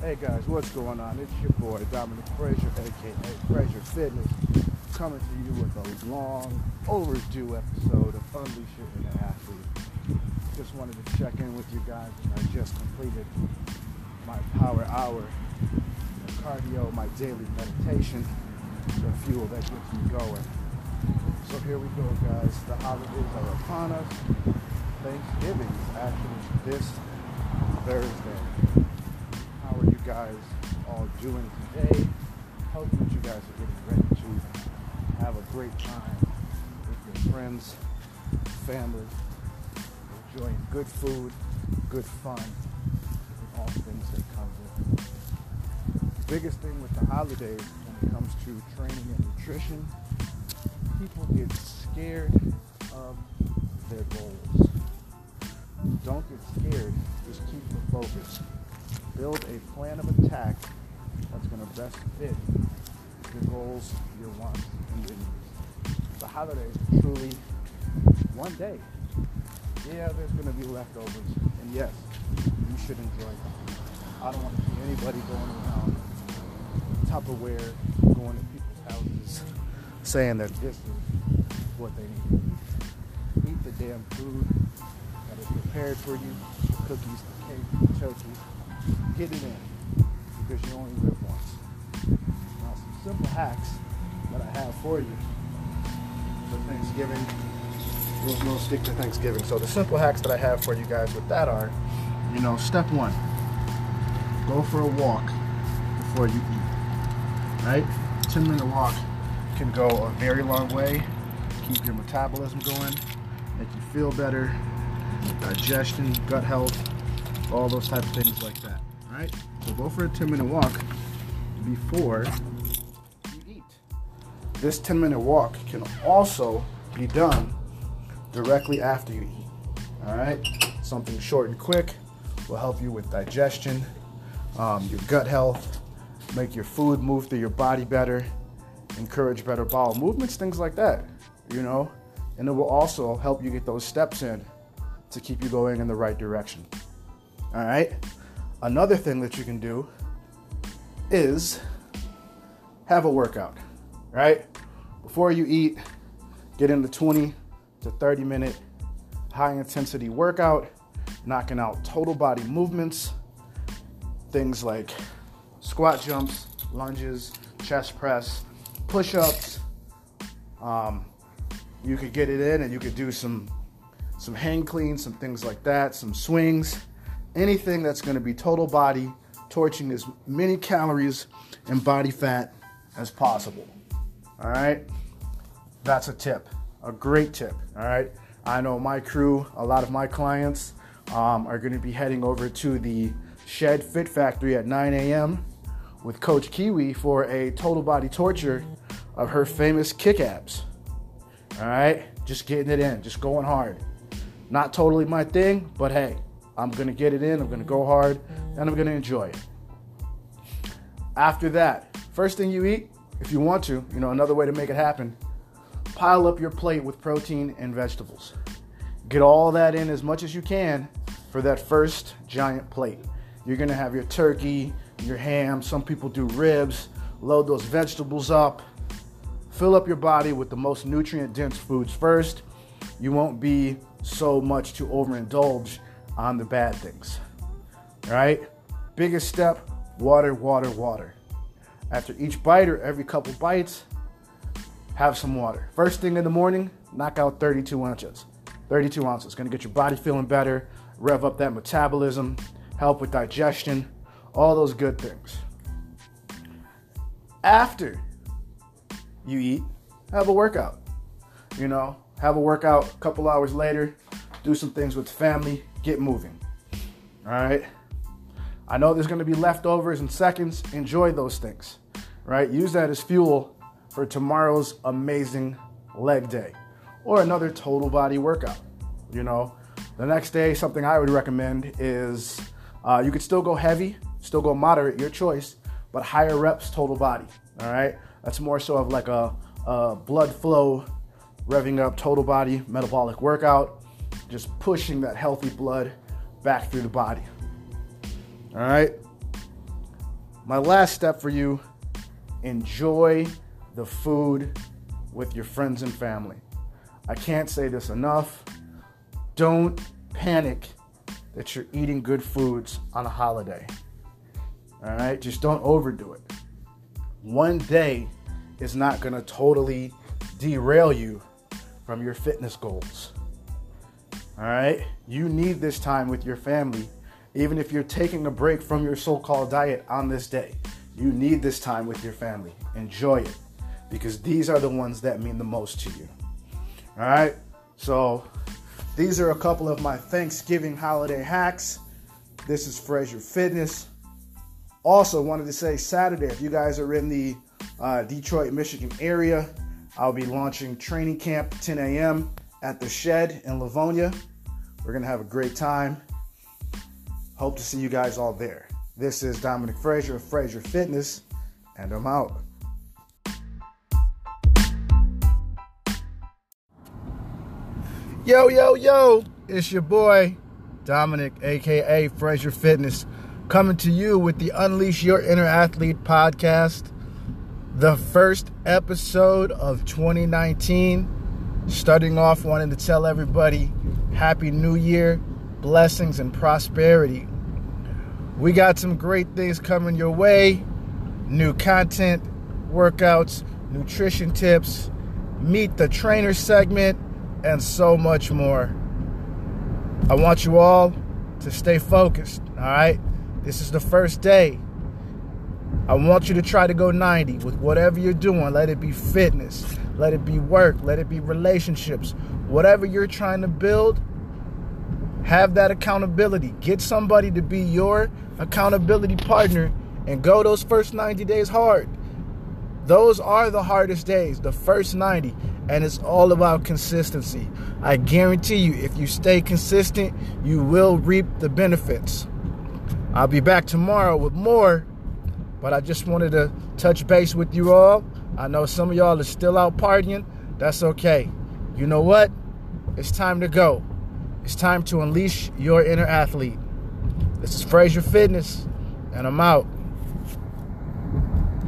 Hey guys, what's going on? It's your boy Dominic Frazier, aka Frazier Fitness, coming to you with a long overdue episode of Unleash Your Athlete. Just wanted to check in with you guys I just completed my power hour, my cardio, my daily meditation, the fuel that gets me going. So here we go, guys. The holidays are upon us. Thanksgiving is actually this Thursday. Are guys all doing today? Hope that you guys are getting ready to have a great time with your friends, family, enjoying good food, good fun, and all things that come with it. The biggest thing with the holidays when it comes to training and nutrition, people get scared of their goals. Don't get scared, just keep the focus build a plan of attack that's going to best fit your goals, your wants, and your needs. The holidays are truly one day. Yeah, there's going to be leftovers, and yes, you should enjoy them. I don't want to see anybody going around Tupperware, going to people's houses, saying that this is what they need eat. Eat the damn food that is prepared for you, the cookies, the cake, the turkey, get it in because you only live once. Now, some simple hacks that I have for you for Thanksgiving. We'll, we'll stick to Thanksgiving. So the simple hacks that I have for you guys with that are, you know, step one, go for a walk before you eat. Right? 10 minute walk can go a very long way, keep your metabolism going, make you feel better, digestion, gut health, all those type of things like that. All right, So go for a 10 minute walk before you eat. This 10 minute walk can also be done directly after you eat. All right? Something short and quick will help you with digestion, um, your gut health, make your food move through your body better, encourage better bowel movements, things like that, you know? And it will also help you get those steps in to keep you going in the right direction. All right? Another thing that you can do is have a workout, right? Before you eat, get in the 20 to 30 minute high intensity workout, knocking out total body movements, things like squat jumps, lunges, chest press, push ups. Um, you could get it in and you could do some some hang cleans, some things like that, some swings anything that's going to be total body, torching as many calories and body fat as possible. All right? That's a tip, a great tip. All right? I know my crew, a lot of my clients um, are going to be heading over to the Shed Fit Factory at 9 a.m. with Coach Kiwi for a total body torture of her famous kick abs. All right? Just getting it in, just going hard. Not totally my thing, but hey, I'm going to get it in, I'm going to go hard, and I'm going to enjoy it. After that, first thing you eat, if you want to, you know, another way to make it happen, pile up your plate with protein and vegetables. Get all that in as much as you can for that first giant plate. You're going to have your turkey, your ham, some people do ribs, load those vegetables up. Fill up your body with the most nutrient dense foods first. You won't be so much to overindulge on the bad things. Right? Biggest step water, water, water. After each bite or every couple bites, have some water. First thing in the morning, knock out 32 ounces. 32 ounces. Gonna get your body feeling better, rev up that metabolism, help with digestion, all those good things. After you eat, have a workout. You know, have a workout a couple hours later, do some things with family, get moving. All right. I know there's going to be leftovers in seconds. Enjoy those things, right? Use that as fuel for tomorrow's amazing leg day or another total body workout. You know, the next day, something I would recommend is uh, you could still go heavy, still go moderate, your choice, but higher reps total body. All right. That's more so of like a, a blood flow, revving up total body metabolic workout just pushing that healthy blood back through the body. All right. My last step for you enjoy the food with your friends and family. I can't say this enough. Don't panic that you're eating good foods on a holiday. All right, just don't overdo it. One day is not going to totally derail you from your fitness goals. All right, you need this time with your family, even if you're taking a break from your so called diet on this day. You need this time with your family. Enjoy it because these are the ones that mean the most to you. All right, so these are a couple of my Thanksgiving holiday hacks. This is Frazier Fitness. Also, wanted to say Saturday, if you guys are in the uh, Detroit, Michigan area, I'll be launching training camp 10 a.m. at the Shed in Livonia. We're gonna have a great time. Hope to see you guys all there. This is Dominic Frazier of Frazier Fitness, and I'm out. Yo, yo, yo, it's your boy, Dominic, aka Frazier Fitness, coming to you with the Unleash Your Inner Athlete podcast, the first episode of 2019. Starting off, wanting to tell everybody Happy New Year, blessings, and prosperity. We got some great things coming your way new content, workouts, nutrition tips, meet the trainer segment and so much more. I want you all to stay focused, all right? This is the first day. I want you to try to go 90 with whatever you're doing. Let it be fitness, let it be work, let it be relationships. Whatever you're trying to build, have that accountability. Get somebody to be your accountability partner and go those first 90 days hard. Those are the hardest days, the first 90, and it's all about consistency. I guarantee you, if you stay consistent, you will reap the benefits. I'll be back tomorrow with more, but I just wanted to touch base with you all. I know some of y'all are still out partying. That's okay. You know what? It's time to go. It's time to unleash your inner athlete. This is Frazier Fitness, and I'm out.